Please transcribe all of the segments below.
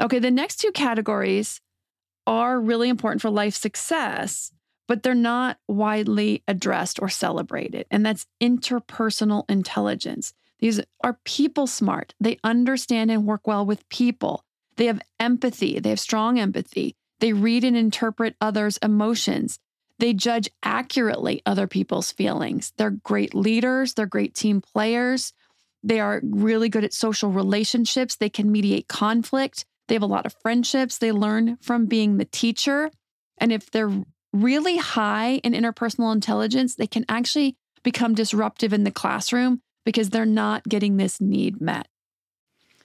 Okay, the next two categories are really important for life success, but they're not widely addressed or celebrated. And that's interpersonal intelligence. These are people smart. They understand and work well with people. They have empathy. They have strong empathy. They read and interpret others' emotions. They judge accurately other people's feelings. They're great leaders. They're great team players. They are really good at social relationships. They can mediate conflict. They have a lot of friendships. They learn from being the teacher. And if they're really high in interpersonal intelligence, they can actually become disruptive in the classroom because they're not getting this need met.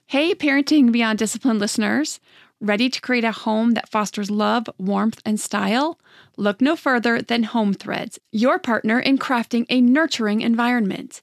Hey, Parenting Beyond Discipline listeners. Ready to create a home that fosters love, warmth, and style? Look no further than Home Threads, your partner in crafting a nurturing environment.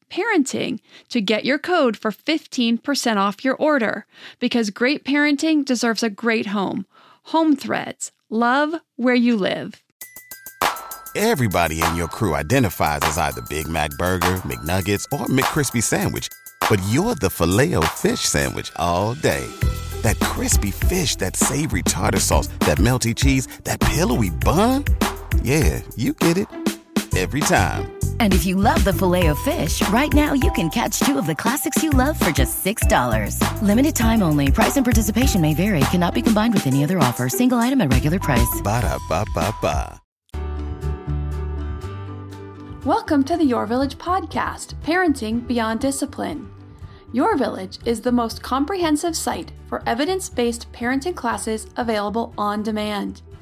parenting to get your code for 15% off your order because great parenting deserves a great home. Home Threads. Love where you live. Everybody in your crew identifies as either Big Mac burger, McNuggets, or McCrispy sandwich, but you're the Filet-O-Fish sandwich all day. That crispy fish, that savory tartar sauce, that melty cheese, that pillowy bun? Yeah, you get it every time. And if you love the filet of fish, right now you can catch two of the classics you love for just $6. Limited time only. Price and participation may vary. Cannot be combined with any other offer. Single item at regular price. Ba da ba ba ba. Welcome to the Your Village podcast, Parenting Beyond Discipline. Your Village is the most comprehensive site for evidence based parenting classes available on demand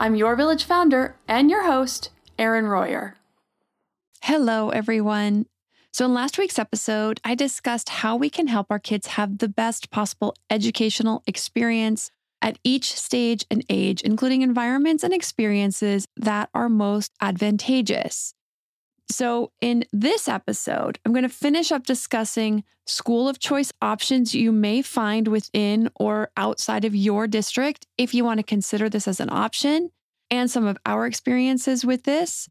I'm your village founder and your host, Erin Royer. Hello, everyone. So, in last week's episode, I discussed how we can help our kids have the best possible educational experience at each stage and age, including environments and experiences that are most advantageous. So, in this episode, I'm going to finish up discussing school of choice options you may find within or outside of your district if you want to consider this as an option, and some of our experiences with this.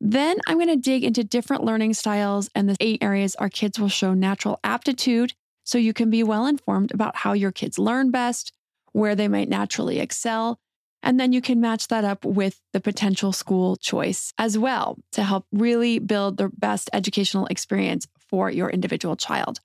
Then I'm going to dig into different learning styles and the eight areas our kids will show natural aptitude so you can be well informed about how your kids learn best, where they might naturally excel, and then you can match that up with the potential school choice as well to help really build the best educational experience for your individual child.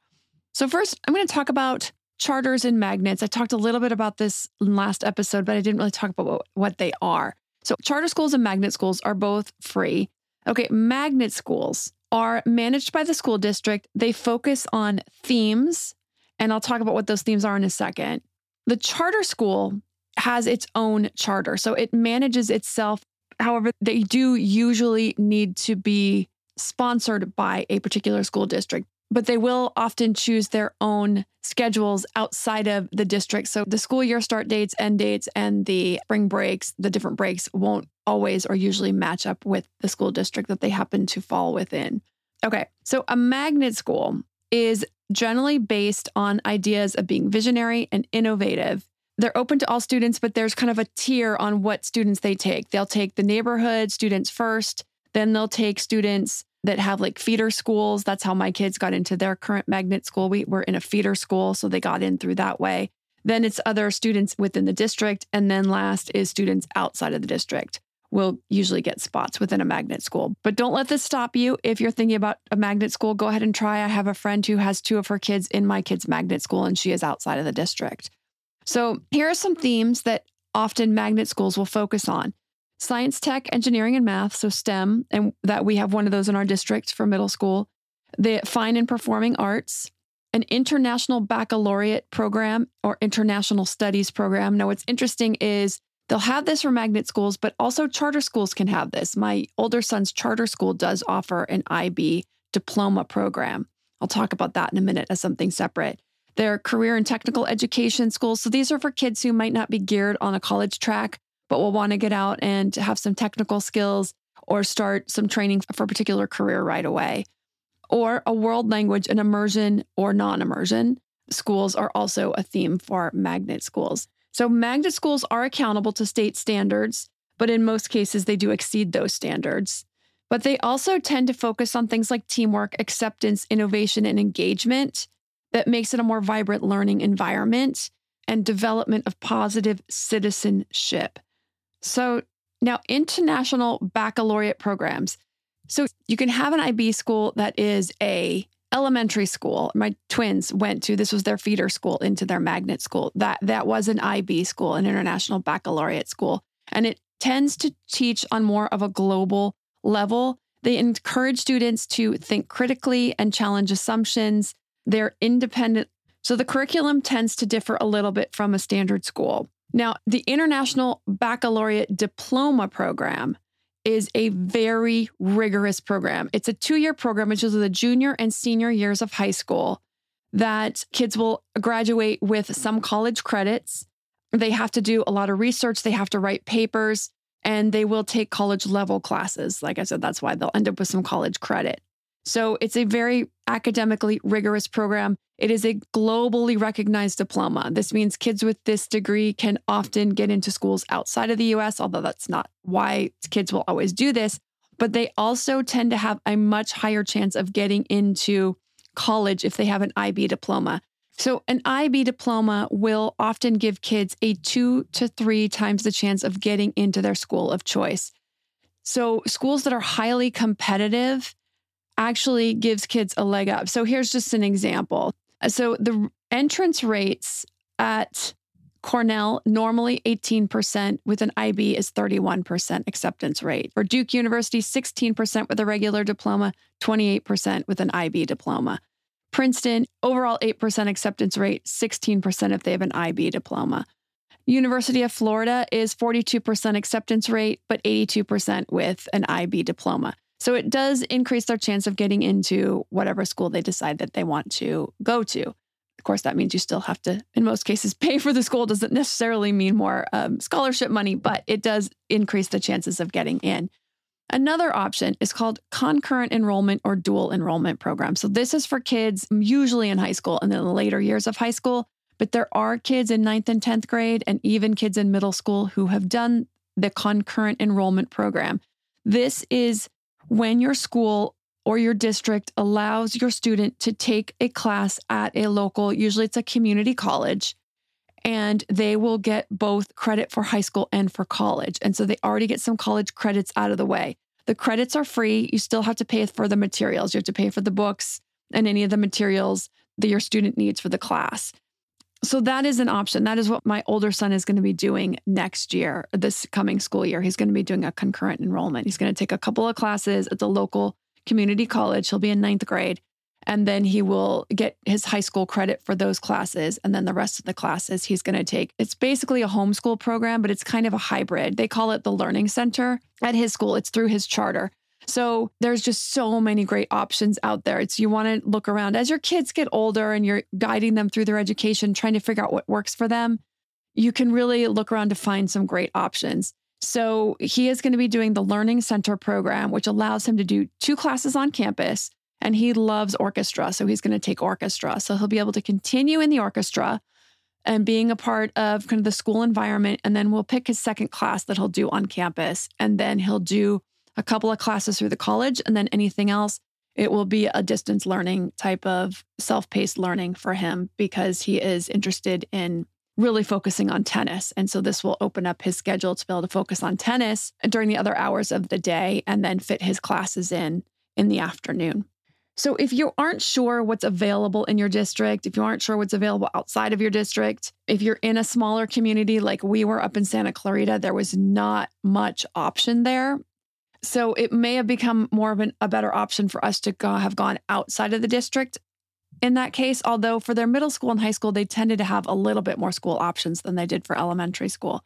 So, first, I'm going to talk about charters and magnets. I talked a little bit about this last episode, but I didn't really talk about what they are. So, charter schools and magnet schools are both free. Okay, magnet schools are managed by the school district. They focus on themes, and I'll talk about what those themes are in a second. The charter school has its own charter, so it manages itself. However, they do usually need to be sponsored by a particular school district but they will often choose their own schedules outside of the district. So the school year start dates, end dates, and the spring breaks, the different breaks won't always or usually match up with the school district that they happen to fall within. Okay, so a magnet school is generally based on ideas of being visionary and innovative. They're open to all students, but there's kind of a tier on what students they take. They'll take the neighborhood students first, Then they'll take students that have like feeder schools. That's how my kids got into their current magnet school. We were in a feeder school, so they got in through that way. Then it's other students within the district. And then last is students outside of the district will usually get spots within a magnet school. But don't let this stop you. If you're thinking about a magnet school, go ahead and try. I have a friend who has two of her kids in my kids' magnet school, and she is outside of the district. So here are some themes that often magnet schools will focus on science, tech, engineering, and math, so STEM, and that we have one of those in our district for middle school, the fine and performing arts, an international baccalaureate program or international studies program. Now, what's interesting is they'll have this for magnet schools, but also charter schools can have this. My older son's charter school does offer an IB diploma program. I'll talk about that in a minute as something separate. They're career and technical education schools. So these are for kids who might not be geared on a college track, but will want to get out and have some technical skills or start some training for a particular career right away. Or a world language, an immersion or non immersion. Schools are also a theme for magnet schools. So, magnet schools are accountable to state standards, but in most cases, they do exceed those standards. But they also tend to focus on things like teamwork, acceptance, innovation, and engagement that makes it a more vibrant learning environment and development of positive citizenship. So now international baccalaureate programs. So you can have an IB school that is a elementary school. My twins went to this was their feeder school into their magnet school. That that was an IB school, an international baccalaureate school, and it tends to teach on more of a global level. They encourage students to think critically and challenge assumptions. They're independent. So the curriculum tends to differ a little bit from a standard school. Now, the International Baccalaureate Diploma Program is a very rigorous program. It's a two year program, which is the junior and senior years of high school, that kids will graduate with some college credits. They have to do a lot of research, they have to write papers, and they will take college level classes. Like I said, that's why they'll end up with some college credit. So it's a very academically rigorous program. It is a globally recognized diploma. This means kids with this degree can often get into schools outside of the US, although that's not why kids will always do this. But they also tend to have a much higher chance of getting into college if they have an IB diploma. So, an IB diploma will often give kids a two to three times the chance of getting into their school of choice. So, schools that are highly competitive actually gives kids a leg up. So here's just an example. So the entrance rates at Cornell, normally 18% with an IB is 31% acceptance rate. For Duke University, 16% with a regular diploma, 28% with an IB diploma. Princeton, overall 8% acceptance rate, 16% if they have an IB diploma. University of Florida is 42% acceptance rate, but 82% with an IB diploma. So it does increase their chance of getting into whatever school they decide that they want to go to. Of course, that means you still have to, in most cases, pay for the school. Doesn't necessarily mean more um, scholarship money, but it does increase the chances of getting in. Another option is called concurrent enrollment or dual enrollment program. So this is for kids usually in high school and then the later years of high school. But there are kids in ninth and 10th grade and even kids in middle school who have done the concurrent enrollment program. This is when your school or your district allows your student to take a class at a local, usually it's a community college, and they will get both credit for high school and for college. And so they already get some college credits out of the way. The credits are free. You still have to pay for the materials. You have to pay for the books and any of the materials that your student needs for the class. So that is an option. That is what my older son is going to be doing next year, this coming school year. He's going to be doing a concurrent enrollment. He's going to take a couple of classes at the local community college. He'll be in ninth grade. And then he will get his high school credit for those classes. And then the rest of the classes he's going to take. It's basically a homeschool program, but it's kind of a hybrid. They call it the Learning Center at his school, it's through his charter. So there's just so many great options out there. It's you want to look around as your kids get older and you're guiding them through their education, trying to figure out what works for them. You can really look around to find some great options. So he is going to be doing the Learning Center program, which allows him to do two classes on campus. And he loves orchestra. So he's going to take orchestra. So he'll be able to continue in the orchestra and being a part of kind of the school environment. And then we'll pick his second class that he'll do on campus. And then he'll do a couple of classes through the college, and then anything else, it will be a distance learning type of self paced learning for him because he is interested in really focusing on tennis. And so this will open up his schedule to be able to focus on tennis during the other hours of the day and then fit his classes in in the afternoon. So if you aren't sure what's available in your district, if you aren't sure what's available outside of your district, if you're in a smaller community like we were up in Santa Clarita, there was not much option there. So it may have become more of an, a better option for us to go, have gone outside of the district in that case, although for their middle school and high school, they tended to have a little bit more school options than they did for elementary school.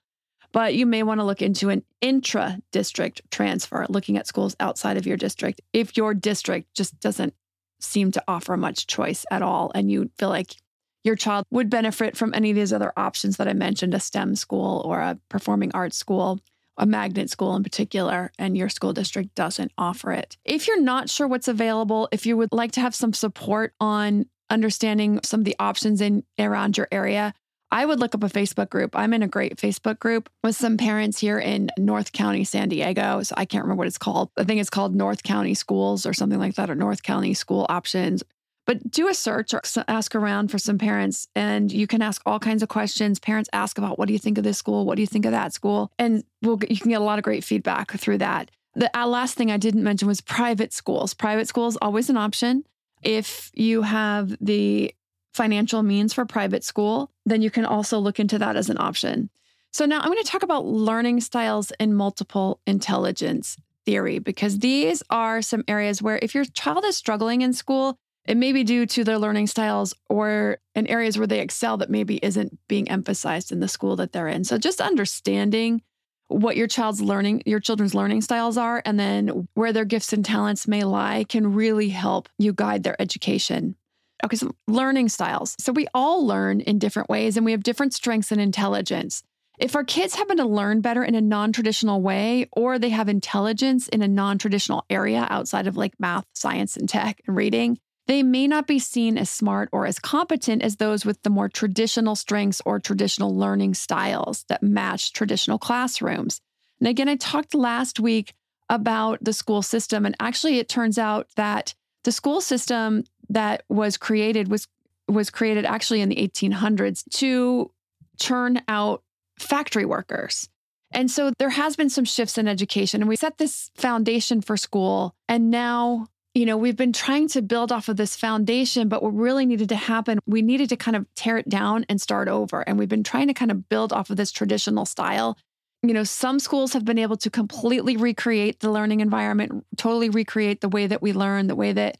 But you may want to look into an intra district transfer, looking at schools outside of your district. If your district just doesn't seem to offer much choice at all, and you feel like your child would benefit from any of these other options that I mentioned a STEM school or a performing arts school, a magnet school in particular, and your school district doesn't offer it. If you're not sure what's available, if you would like to have some support on understanding some of the options in around your area, I would look up a Facebook group. I'm in a great Facebook group with some parents here in North County, San Diego. So I can't remember what it's called. I think it's called North County Schools or something like that, or North County School Options. But do a search or ask around for some parents, and you can ask all kinds of questions. Parents ask about what do you think of this school? What do you think of that school? And we'll, you can get a lot of great feedback through that. The uh, last thing I didn't mention was private schools. Private schools always an option. If you have the financial means for private school, then you can also look into that as an option. So now I'm going to talk about learning styles and multiple intelligence theory because these are some areas where if your child is struggling in school, it may be due to their learning styles or in areas where they excel that maybe isn't being emphasized in the school that they're in. So just understanding what your child's learning, your children's learning styles are, and then where their gifts and talents may lie can really help you guide their education. Okay, so learning styles. So we all learn in different ways and we have different strengths and intelligence. If our kids happen to learn better in a non traditional way, or they have intelligence in a non traditional area outside of like math, science, and tech and reading, they may not be seen as smart or as competent as those with the more traditional strengths or traditional learning styles that match traditional classrooms. And again, I talked last week about the school system, and actually, it turns out that the school system that was created was was created actually in the 1800s to churn out factory workers. And so there has been some shifts in education and we set this foundation for school and now you know, we've been trying to build off of this foundation, but what really needed to happen, we needed to kind of tear it down and start over. And we've been trying to kind of build off of this traditional style. You know, some schools have been able to completely recreate the learning environment, totally recreate the way that we learn, the way that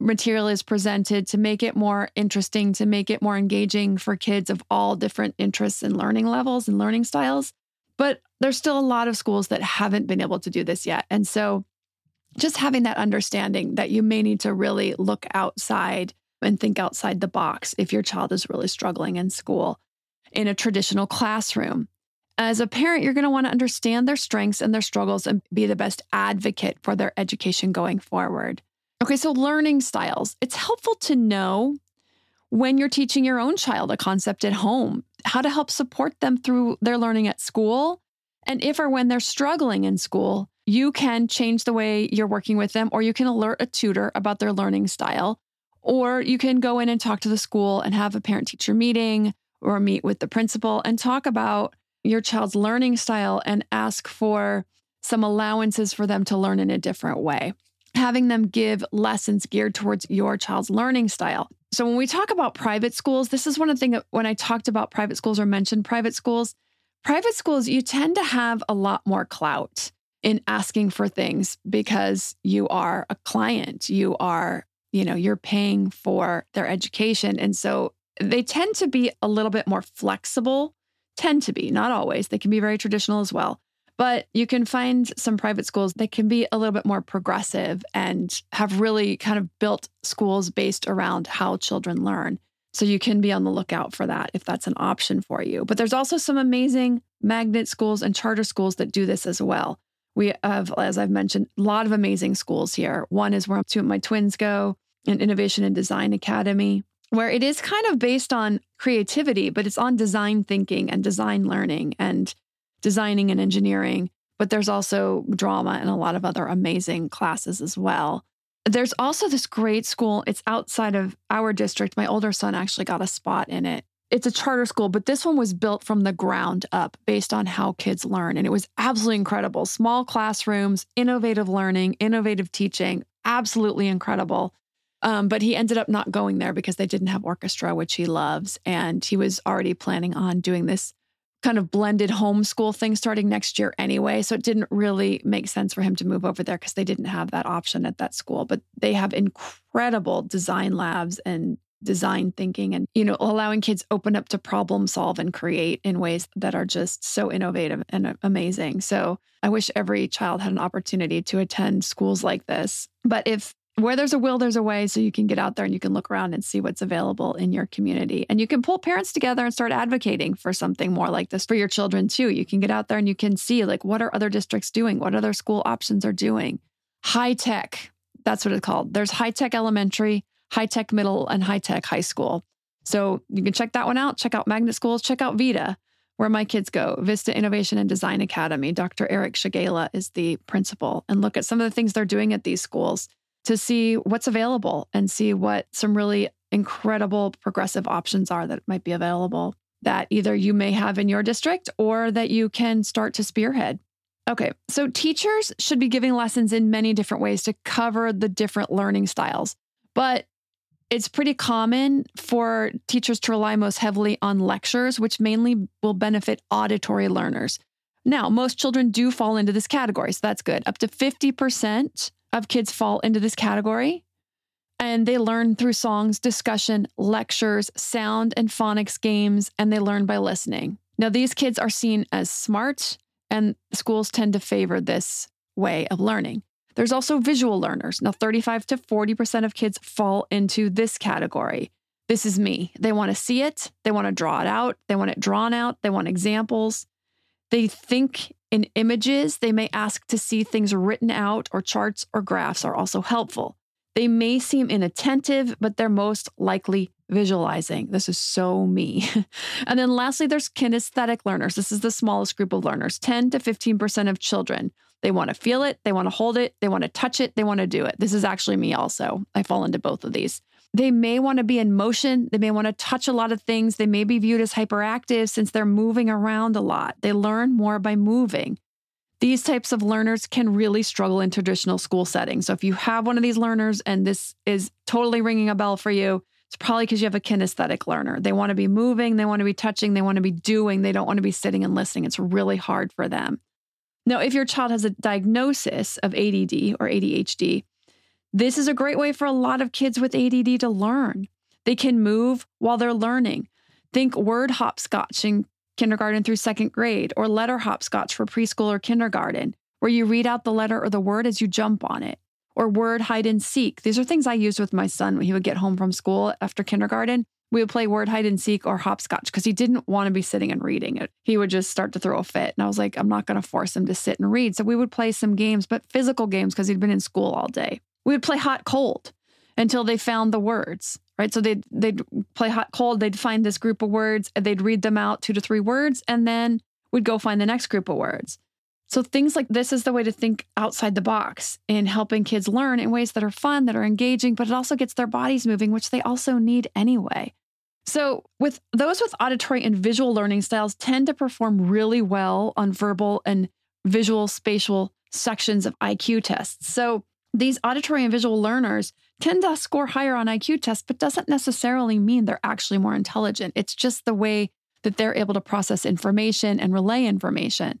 material is presented to make it more interesting, to make it more engaging for kids of all different interests and learning levels and learning styles. But there's still a lot of schools that haven't been able to do this yet. And so just having that understanding that you may need to really look outside and think outside the box if your child is really struggling in school in a traditional classroom. As a parent, you're going to want to understand their strengths and their struggles and be the best advocate for their education going forward. Okay, so learning styles. It's helpful to know when you're teaching your own child a concept at home, how to help support them through their learning at school. And if or when they're struggling in school, you can change the way you're working with them, or you can alert a tutor about their learning style, or you can go in and talk to the school and have a parent teacher meeting or meet with the principal and talk about your child's learning style and ask for some allowances for them to learn in a different way having them give lessons geared towards your child's learning style. So when we talk about private schools, this is one of the things when I talked about private schools or mentioned private schools, private schools, you tend to have a lot more clout in asking for things because you are a client. You are, you know, you're paying for their education. And so they tend to be a little bit more flexible, tend to be, not always. They can be very traditional as well. But you can find some private schools that can be a little bit more progressive and have really kind of built schools based around how children learn. So you can be on the lookout for that if that's an option for you. But there's also some amazing magnet schools and charter schools that do this as well. We have, as I've mentioned, a lot of amazing schools here. One is where two of my twins go, an Innovation and Design Academy, where it is kind of based on creativity, but it's on design thinking and design learning and designing and engineering. but there's also drama and a lot of other amazing classes as well. There's also this great school. It's outside of our district. My older son actually got a spot in it. It's a charter school, but this one was built from the ground up based on how kids learn. And it was absolutely incredible. Small classrooms, innovative learning, innovative teaching, absolutely incredible. Um, but he ended up not going there because they didn't have orchestra, which he loves. And he was already planning on doing this kind of blended homeschool thing starting next year anyway. So it didn't really make sense for him to move over there because they didn't have that option at that school. But they have incredible design labs and design thinking and you know allowing kids open up to problem solve and create in ways that are just so innovative and amazing so i wish every child had an opportunity to attend schools like this but if where there's a will, there's a way. So you can get out there and you can look around and see what's available in your community. And you can pull parents together and start advocating for something more like this for your children too. You can get out there and you can see like what are other districts doing? What other school options are doing? High tech, that's what it's called. There's high tech elementary, high tech middle, and high tech high school. So you can check that one out. Check out Magnet Schools, check out VIDA, where my kids go, Vista Innovation and Design Academy. Dr. Eric Shigela is the principal, and look at some of the things they're doing at these schools to see what's available and see what some really incredible progressive options are that might be available that either you may have in your district or that you can start to spearhead. Okay, so teachers should be giving lessons in many different ways to cover the different learning styles, but it's pretty common for teachers to rely most heavily on lectures, which mainly will benefit auditory learners. Now, most children do fall into this category, so that's good. Up to 50% of kids fall into this category. And they learn through songs, discussion, lectures, sound and phonics games, and they learn by listening. Now, these kids are seen as smart, and schools tend to favor this way of learning. There's also visual learners. Now, 35 to 40% of kids fall into this category. This is me. They want to see it, they want to draw it out, they want it drawn out, they want examples. They think in images, they may ask to see things written out, or charts or graphs are also helpful. They may seem inattentive, but they're most likely visualizing. This is so me. and then lastly, there's kinesthetic learners. This is the smallest group of learners 10 to 15% of children. They want to feel it, they want to hold it, they want to touch it, they want to do it. This is actually me also. I fall into both of these. They may want to be in motion. They may want to touch a lot of things. They may be viewed as hyperactive since they're moving around a lot. They learn more by moving. These types of learners can really struggle in traditional school settings. So if you have one of these learners and this is totally ringing a bell for you, it's probably because you have a kinesthetic learner. They want to be moving, they want to be touching, they want to be doing, they don't want to be sitting and listening. It's really hard for them. Now, if your child has a diagnosis of ADD or ADHD, this is a great way for a lot of kids with ADD to learn. They can move while they're learning. Think word hopscotch in kindergarten through second grade, or letter hopscotch for preschool or kindergarten, where you read out the letter or the word as you jump on it, or word hide and seek. These are things I used with my son when he would get home from school after kindergarten. We would play word hide and seek or hopscotch because he didn't want to be sitting and reading it. He would just start to throw a fit. And I was like, I'm not going to force him to sit and read. So we would play some games, but physical games because he'd been in school all day we would play hot cold until they found the words right so they'd they'd play hot cold they'd find this group of words they'd read them out two to three words and then we'd go find the next group of words so things like this is the way to think outside the box in helping kids learn in ways that are fun that are engaging but it also gets their bodies moving which they also need anyway so with those with auditory and visual learning styles tend to perform really well on verbal and visual spatial sections of IQ tests so these auditory and visual learners tend to score higher on IQ tests, but doesn't necessarily mean they're actually more intelligent. It's just the way that they're able to process information and relay information.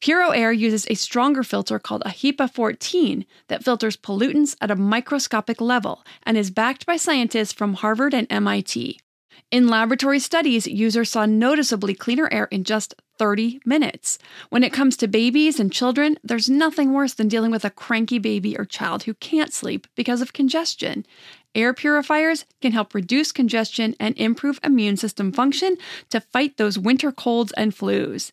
Puro Air uses a stronger filter called a HEPA 14 that filters pollutants at a microscopic level and is backed by scientists from Harvard and MIT. In laboratory studies, users saw noticeably cleaner air in just 30 minutes. When it comes to babies and children, there's nothing worse than dealing with a cranky baby or child who can't sleep because of congestion. Air purifiers can help reduce congestion and improve immune system function to fight those winter colds and flus.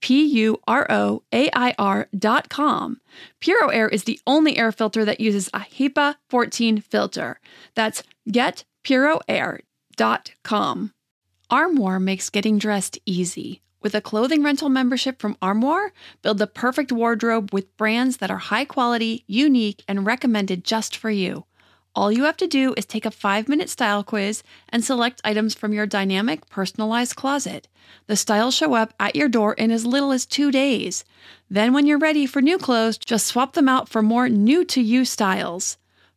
P U R O A I R.com. Puro Air is the only air filter that uses a HEPA 14 filter. That's getpuroair.com. Armoire makes getting dressed easy. With a clothing rental membership from Armoire, build the perfect wardrobe with brands that are high quality, unique, and recommended just for you. All you have to do is take a five minute style quiz and select items from your dynamic, personalized closet. The styles show up at your door in as little as two days. Then, when you're ready for new clothes, just swap them out for more new to you styles.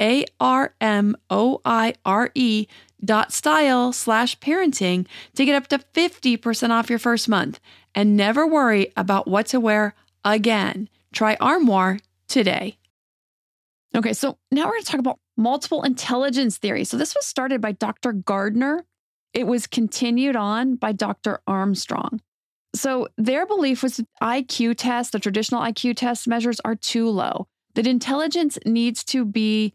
a R M O I R E dot style slash parenting to get up to 50% off your first month and never worry about what to wear again. Try Armoire today. Okay, so now we're going to talk about multiple intelligence theory. So this was started by Dr. Gardner. It was continued on by Dr. Armstrong. So their belief was IQ tests, the traditional IQ test measures are too low. That intelligence needs to be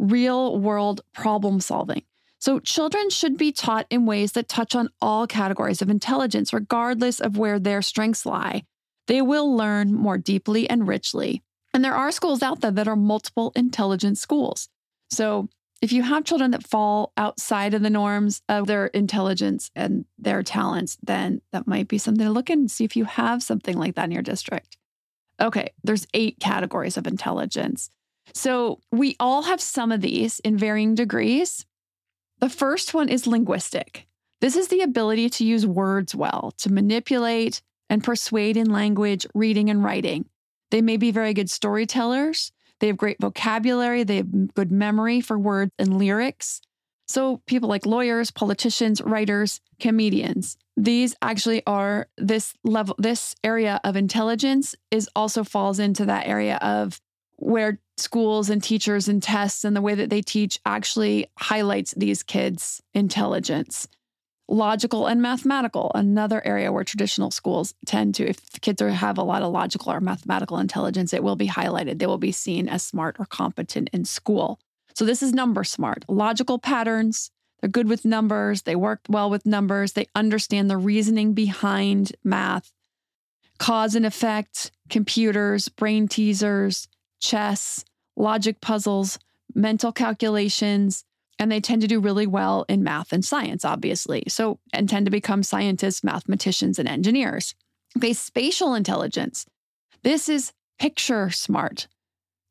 real world problem solving. So, children should be taught in ways that touch on all categories of intelligence, regardless of where their strengths lie. They will learn more deeply and richly. And there are schools out there that are multiple intelligence schools. So, if you have children that fall outside of the norms of their intelligence and their talents, then that might be something to look in and see if you have something like that in your district. Okay, there's eight categories of intelligence. So we all have some of these in varying degrees. The first one is linguistic. This is the ability to use words well, to manipulate and persuade in language, reading, and writing. They may be very good storytellers. They have great vocabulary. They have good memory for words and lyrics. So, people like lawyers, politicians, writers, comedians. These actually are this level, this area of intelligence is also falls into that area of where schools and teachers and tests and the way that they teach actually highlights these kids' intelligence. Logical and mathematical, another area where traditional schools tend to, if kids are, have a lot of logical or mathematical intelligence, it will be highlighted. They will be seen as smart or competent in school. So, this is number smart. Logical patterns, they're good with numbers, they work well with numbers, they understand the reasoning behind math, cause and effect, computers, brain teasers, chess, logic puzzles, mental calculations, and they tend to do really well in math and science, obviously. So, and tend to become scientists, mathematicians, and engineers. Okay, spatial intelligence. This is picture smart.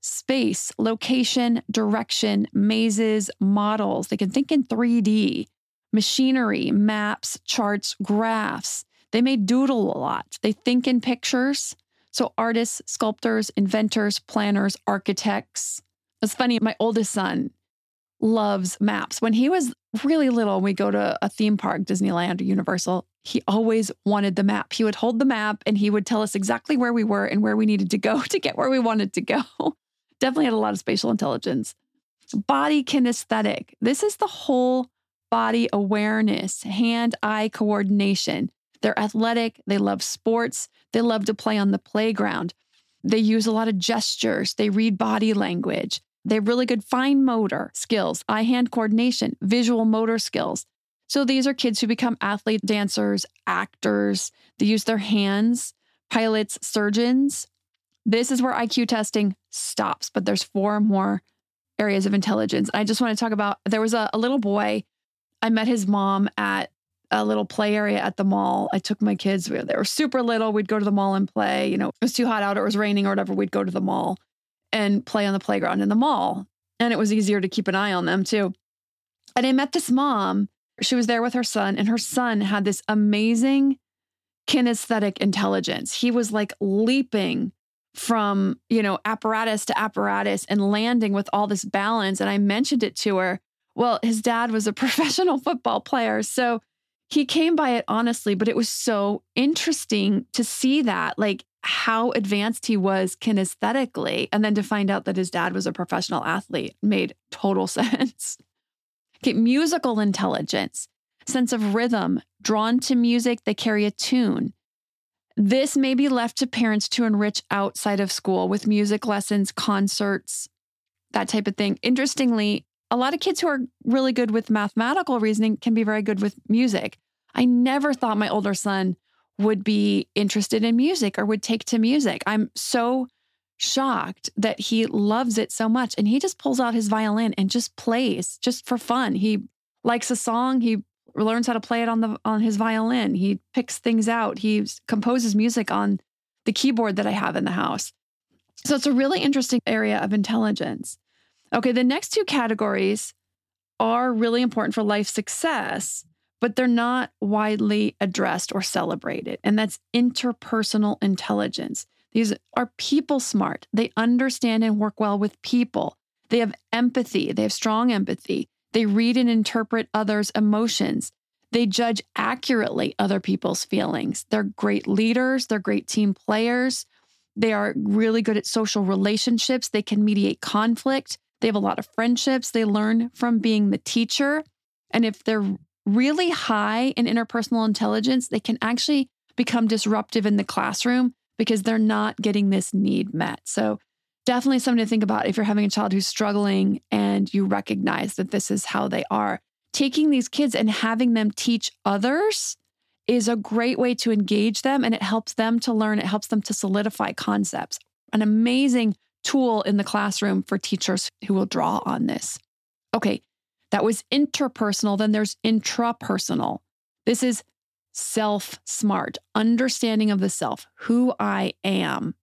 Space, location, direction, mazes, models. They can think in 3D, machinery, maps, charts, graphs. They may doodle a lot. They think in pictures. So, artists, sculptors, inventors, planners, architects. It's funny, my oldest son loves maps. When he was really little, we go to a theme park, Disneyland or Universal, he always wanted the map. He would hold the map and he would tell us exactly where we were and where we needed to go to get where we wanted to go. Definitely had a lot of spatial intelligence. Body kinesthetic. This is the whole body awareness, hand eye coordination. They're athletic, they love sports, they love to play on the playground. They use a lot of gestures, they read body language. They have really good fine motor skills, eye hand coordination, visual motor skills. So these are kids who become athletes, dancers, actors. They use their hands, pilots, surgeons. This is where IQ testing stops, but there's four more areas of intelligence. I just want to talk about there was a, a little boy. I met his mom at a little play area at the mall. I took my kids, they were super little. We'd go to the mall and play. You know, it was too hot out or it was raining or whatever. We'd go to the mall and play on the playground in the mall. And it was easier to keep an eye on them too. And I met this mom. She was there with her son, and her son had this amazing kinesthetic intelligence. He was like leaping from, you know, apparatus to apparatus and landing with all this balance. And I mentioned it to her. Well, his dad was a professional football player. So he came by it honestly, but it was so interesting to see that, like how advanced he was kinesthetically. And then to find out that his dad was a professional athlete made total sense. okay, musical intelligence, sense of rhythm, drawn to music, they carry a tune. This may be left to parents to enrich outside of school with music lessons, concerts, that type of thing. Interestingly, a lot of kids who are really good with mathematical reasoning can be very good with music. I never thought my older son would be interested in music or would take to music. I'm so shocked that he loves it so much and he just pulls out his violin and just plays just for fun. He likes a song, he learns how to play it on the on his violin. He picks things out. He composes music on the keyboard that I have in the house. So it's a really interesting area of intelligence. Okay, the next two categories are really important for life success, but they're not widely addressed or celebrated. And that's interpersonal intelligence. These are people smart. They understand and work well with people. They have empathy. They have strong empathy. They read and interpret others' emotions. They judge accurately other people's feelings. They're great leaders. They're great team players. They are really good at social relationships. They can mediate conflict. They have a lot of friendships. They learn from being the teacher. And if they're really high in interpersonal intelligence, they can actually become disruptive in the classroom because they're not getting this need met. So definitely something to think about if you're having a child who's struggling and you recognize that this is how they are. Taking these kids and having them teach others is a great way to engage them and it helps them to learn, it helps them to solidify concepts. An amazing tool in the classroom for teachers who will draw on this. Okay, that was interpersonal. Then there's intrapersonal. This is self smart, understanding of the self, who I am.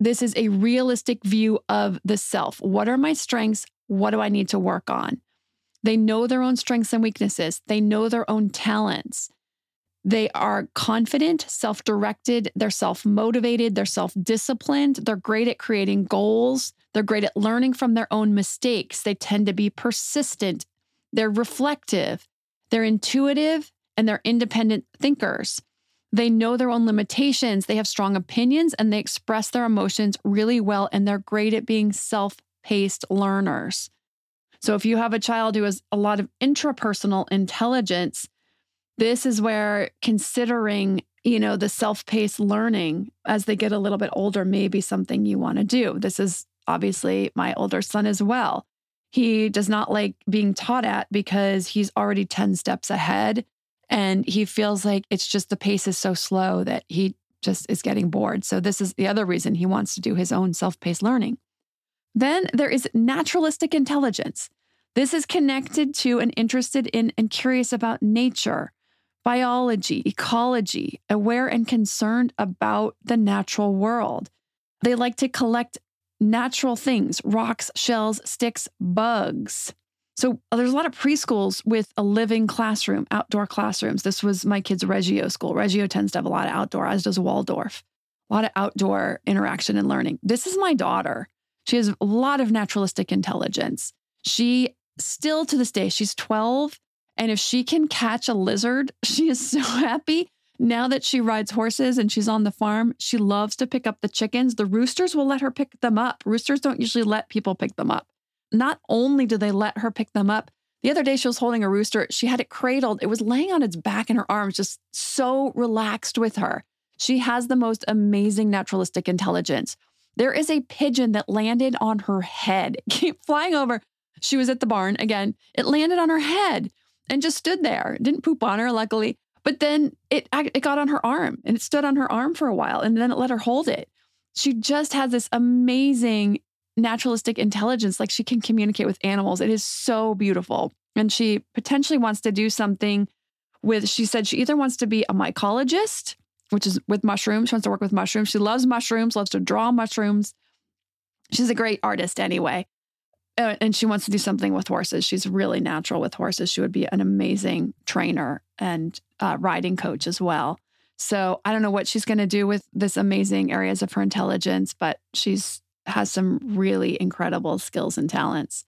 This is a realistic view of the self. What are my strengths? What do I need to work on? They know their own strengths and weaknesses, they know their own talents. They are confident, self directed, they're self motivated, they're self disciplined, they're great at creating goals, they're great at learning from their own mistakes. They tend to be persistent, they're reflective, they're intuitive, and they're independent thinkers. They know their own limitations, they have strong opinions, and they express their emotions really well, and they're great at being self paced learners. So, if you have a child who has a lot of intrapersonal intelligence, this is where considering, you know, the self-paced learning as they get a little bit older may be something you want to do. This is obviously my older son as well. He does not like being taught at because he's already 10 steps ahead and he feels like it's just the pace is so slow that he just is getting bored. So, this is the other reason he wants to do his own self paced learning. Then there is naturalistic intelligence. This is connected to and interested in and curious about nature, biology, ecology, aware and concerned about the natural world. They like to collect natural things rocks, shells, sticks, bugs. So uh, there's a lot of preschools with a living classroom, outdoor classrooms. This was my kid's Reggio school. Reggio tends to have a lot of outdoor, as does Waldorf, a lot of outdoor interaction and learning. This is my daughter. She has a lot of naturalistic intelligence. She still to this day, she's 12. And if she can catch a lizard, she is so happy. Now that she rides horses and she's on the farm, she loves to pick up the chickens. The roosters will let her pick them up. Roosters don't usually let people pick them up not only do they let her pick them up, The other day, she was holding a rooster. She had it cradled. It was laying on its back in her arms, just so relaxed with her. She has the most amazing naturalistic intelligence. There is a pigeon that landed on her head, keep flying over. She was at the barn again. It landed on her head and just stood there. Didn't poop on her, luckily. But then it it got on her arm and it stood on her arm for a while and then it let her hold it. She just has this amazing naturalistic intelligence like she can communicate with animals. It is so beautiful. And she potentially wants to do something with she said she either wants to be a mycologist, which is with mushrooms. She wants to work with mushrooms. She loves mushrooms, loves to draw mushrooms. She's a great artist anyway. Uh, and she wants to do something with horses. She's really natural with horses. She would be an amazing trainer and uh, riding coach as well. So I don't know what she's going to do with this amazing areas of her intelligence, but she's has some really incredible skills and talents.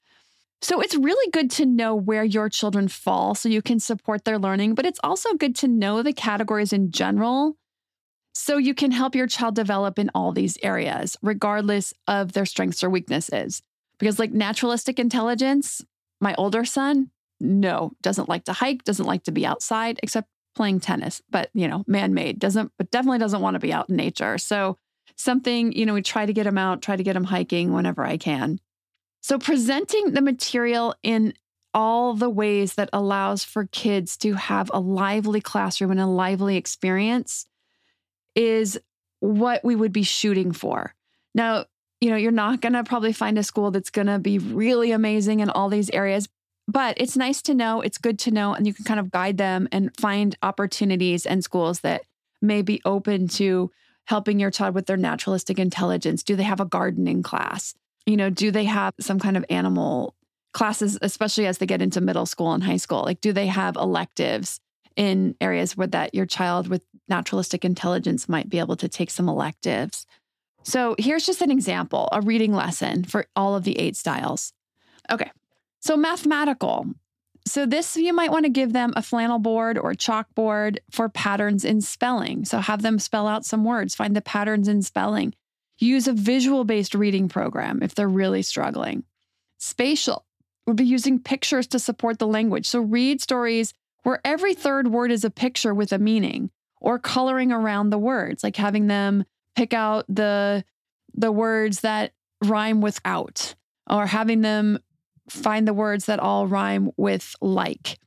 So it's really good to know where your children fall so you can support their learning, but it's also good to know the categories in general so you can help your child develop in all these areas, regardless of their strengths or weaknesses. Because, like naturalistic intelligence, my older son, no, doesn't like to hike, doesn't like to be outside except playing tennis, but you know, man-made, doesn't but definitely doesn't want to be out in nature. So something, you know, we try to get him out, try to get him hiking whenever I can. So presenting the material in all the ways that allows for kids to have a lively classroom and a lively experience is what we would be shooting for. Now, you know, you're not going to probably find a school that's going to be really amazing in all these areas, but it's nice to know, it's good to know, and you can kind of guide them and find opportunities and schools that may be open to helping your child with their naturalistic intelligence. Do they have a gardening class? You know, do they have some kind of animal classes, especially as they get into middle school and high school? Like, do they have electives in areas where that your child with naturalistic intelligence might be able to take some electives? So here's just an example, a reading lesson for all of the eight styles. Okay, so mathematical. So this you might want to give them a flannel board or chalkboard for patterns in spelling. So have them spell out some words, find the patterns in spelling. Use a visual based reading program if they're really struggling. Spatial would be using pictures to support the language. So read stories where every third word is a picture with a meaning or coloring around the words, like having them pick out the the words that rhyme with out or having them find the words that all rhyme with like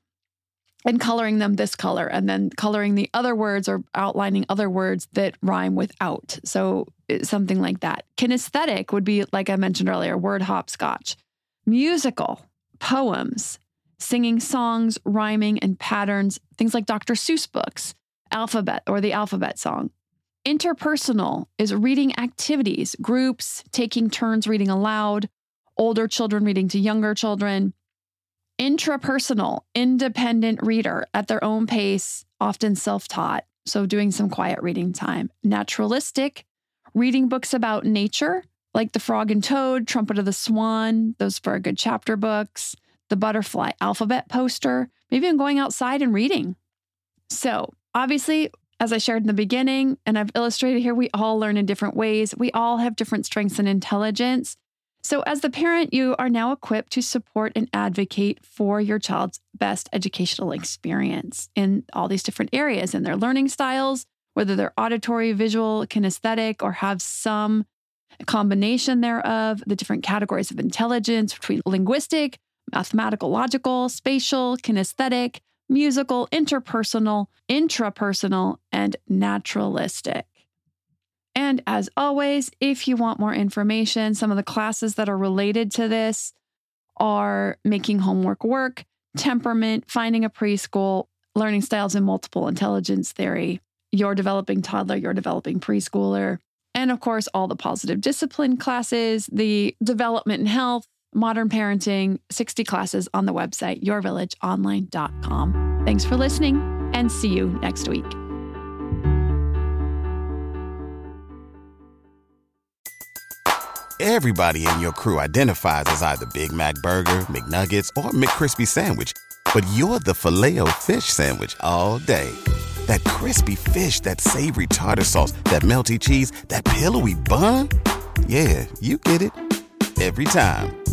and coloring them this color and then coloring the other words or outlining other words that rhyme with out. So eh, something like that. Kinesthetic would be, like I mentioned earlier, word hopscotch. Musical, poems, singing songs, rhyming, and patterns, things like Dr. Seuss books, alphabet or the alphabet song. Interpersonal is reading activities, groups, taking turns reading aloud, older children reading to younger children. Intrapersonal, independent reader at their own pace, often self taught. So, doing some quiet reading time. Naturalistic, reading books about nature, like The Frog and Toad, Trumpet of the Swan, those for a good chapter books, the butterfly alphabet poster, maybe even going outside and reading. So, obviously, as I shared in the beginning, and I've illustrated here, we all learn in different ways. We all have different strengths and intelligence. So, as the parent, you are now equipped to support and advocate for your child's best educational experience in all these different areas in their learning styles, whether they're auditory, visual, kinesthetic, or have some combination thereof, the different categories of intelligence between linguistic, mathematical, logical, spatial, kinesthetic, musical, interpersonal, intrapersonal, and naturalistic. And as always, if you want more information, some of the classes that are related to this are making homework work, temperament, finding a preschool, learning styles in multiple intelligence theory, your developing toddler, your developing preschooler, and of course, all the positive discipline classes, the development and health, modern parenting, 60 classes on the website, yourvillageonline.com. Thanks for listening and see you next week. Everybody in your crew identifies as either Big Mac Burger, McNuggets, or McCrispy Sandwich, but you're the filet fish Sandwich all day. That crispy fish, that savory tartar sauce, that melty cheese, that pillowy bun. Yeah, you get it every time.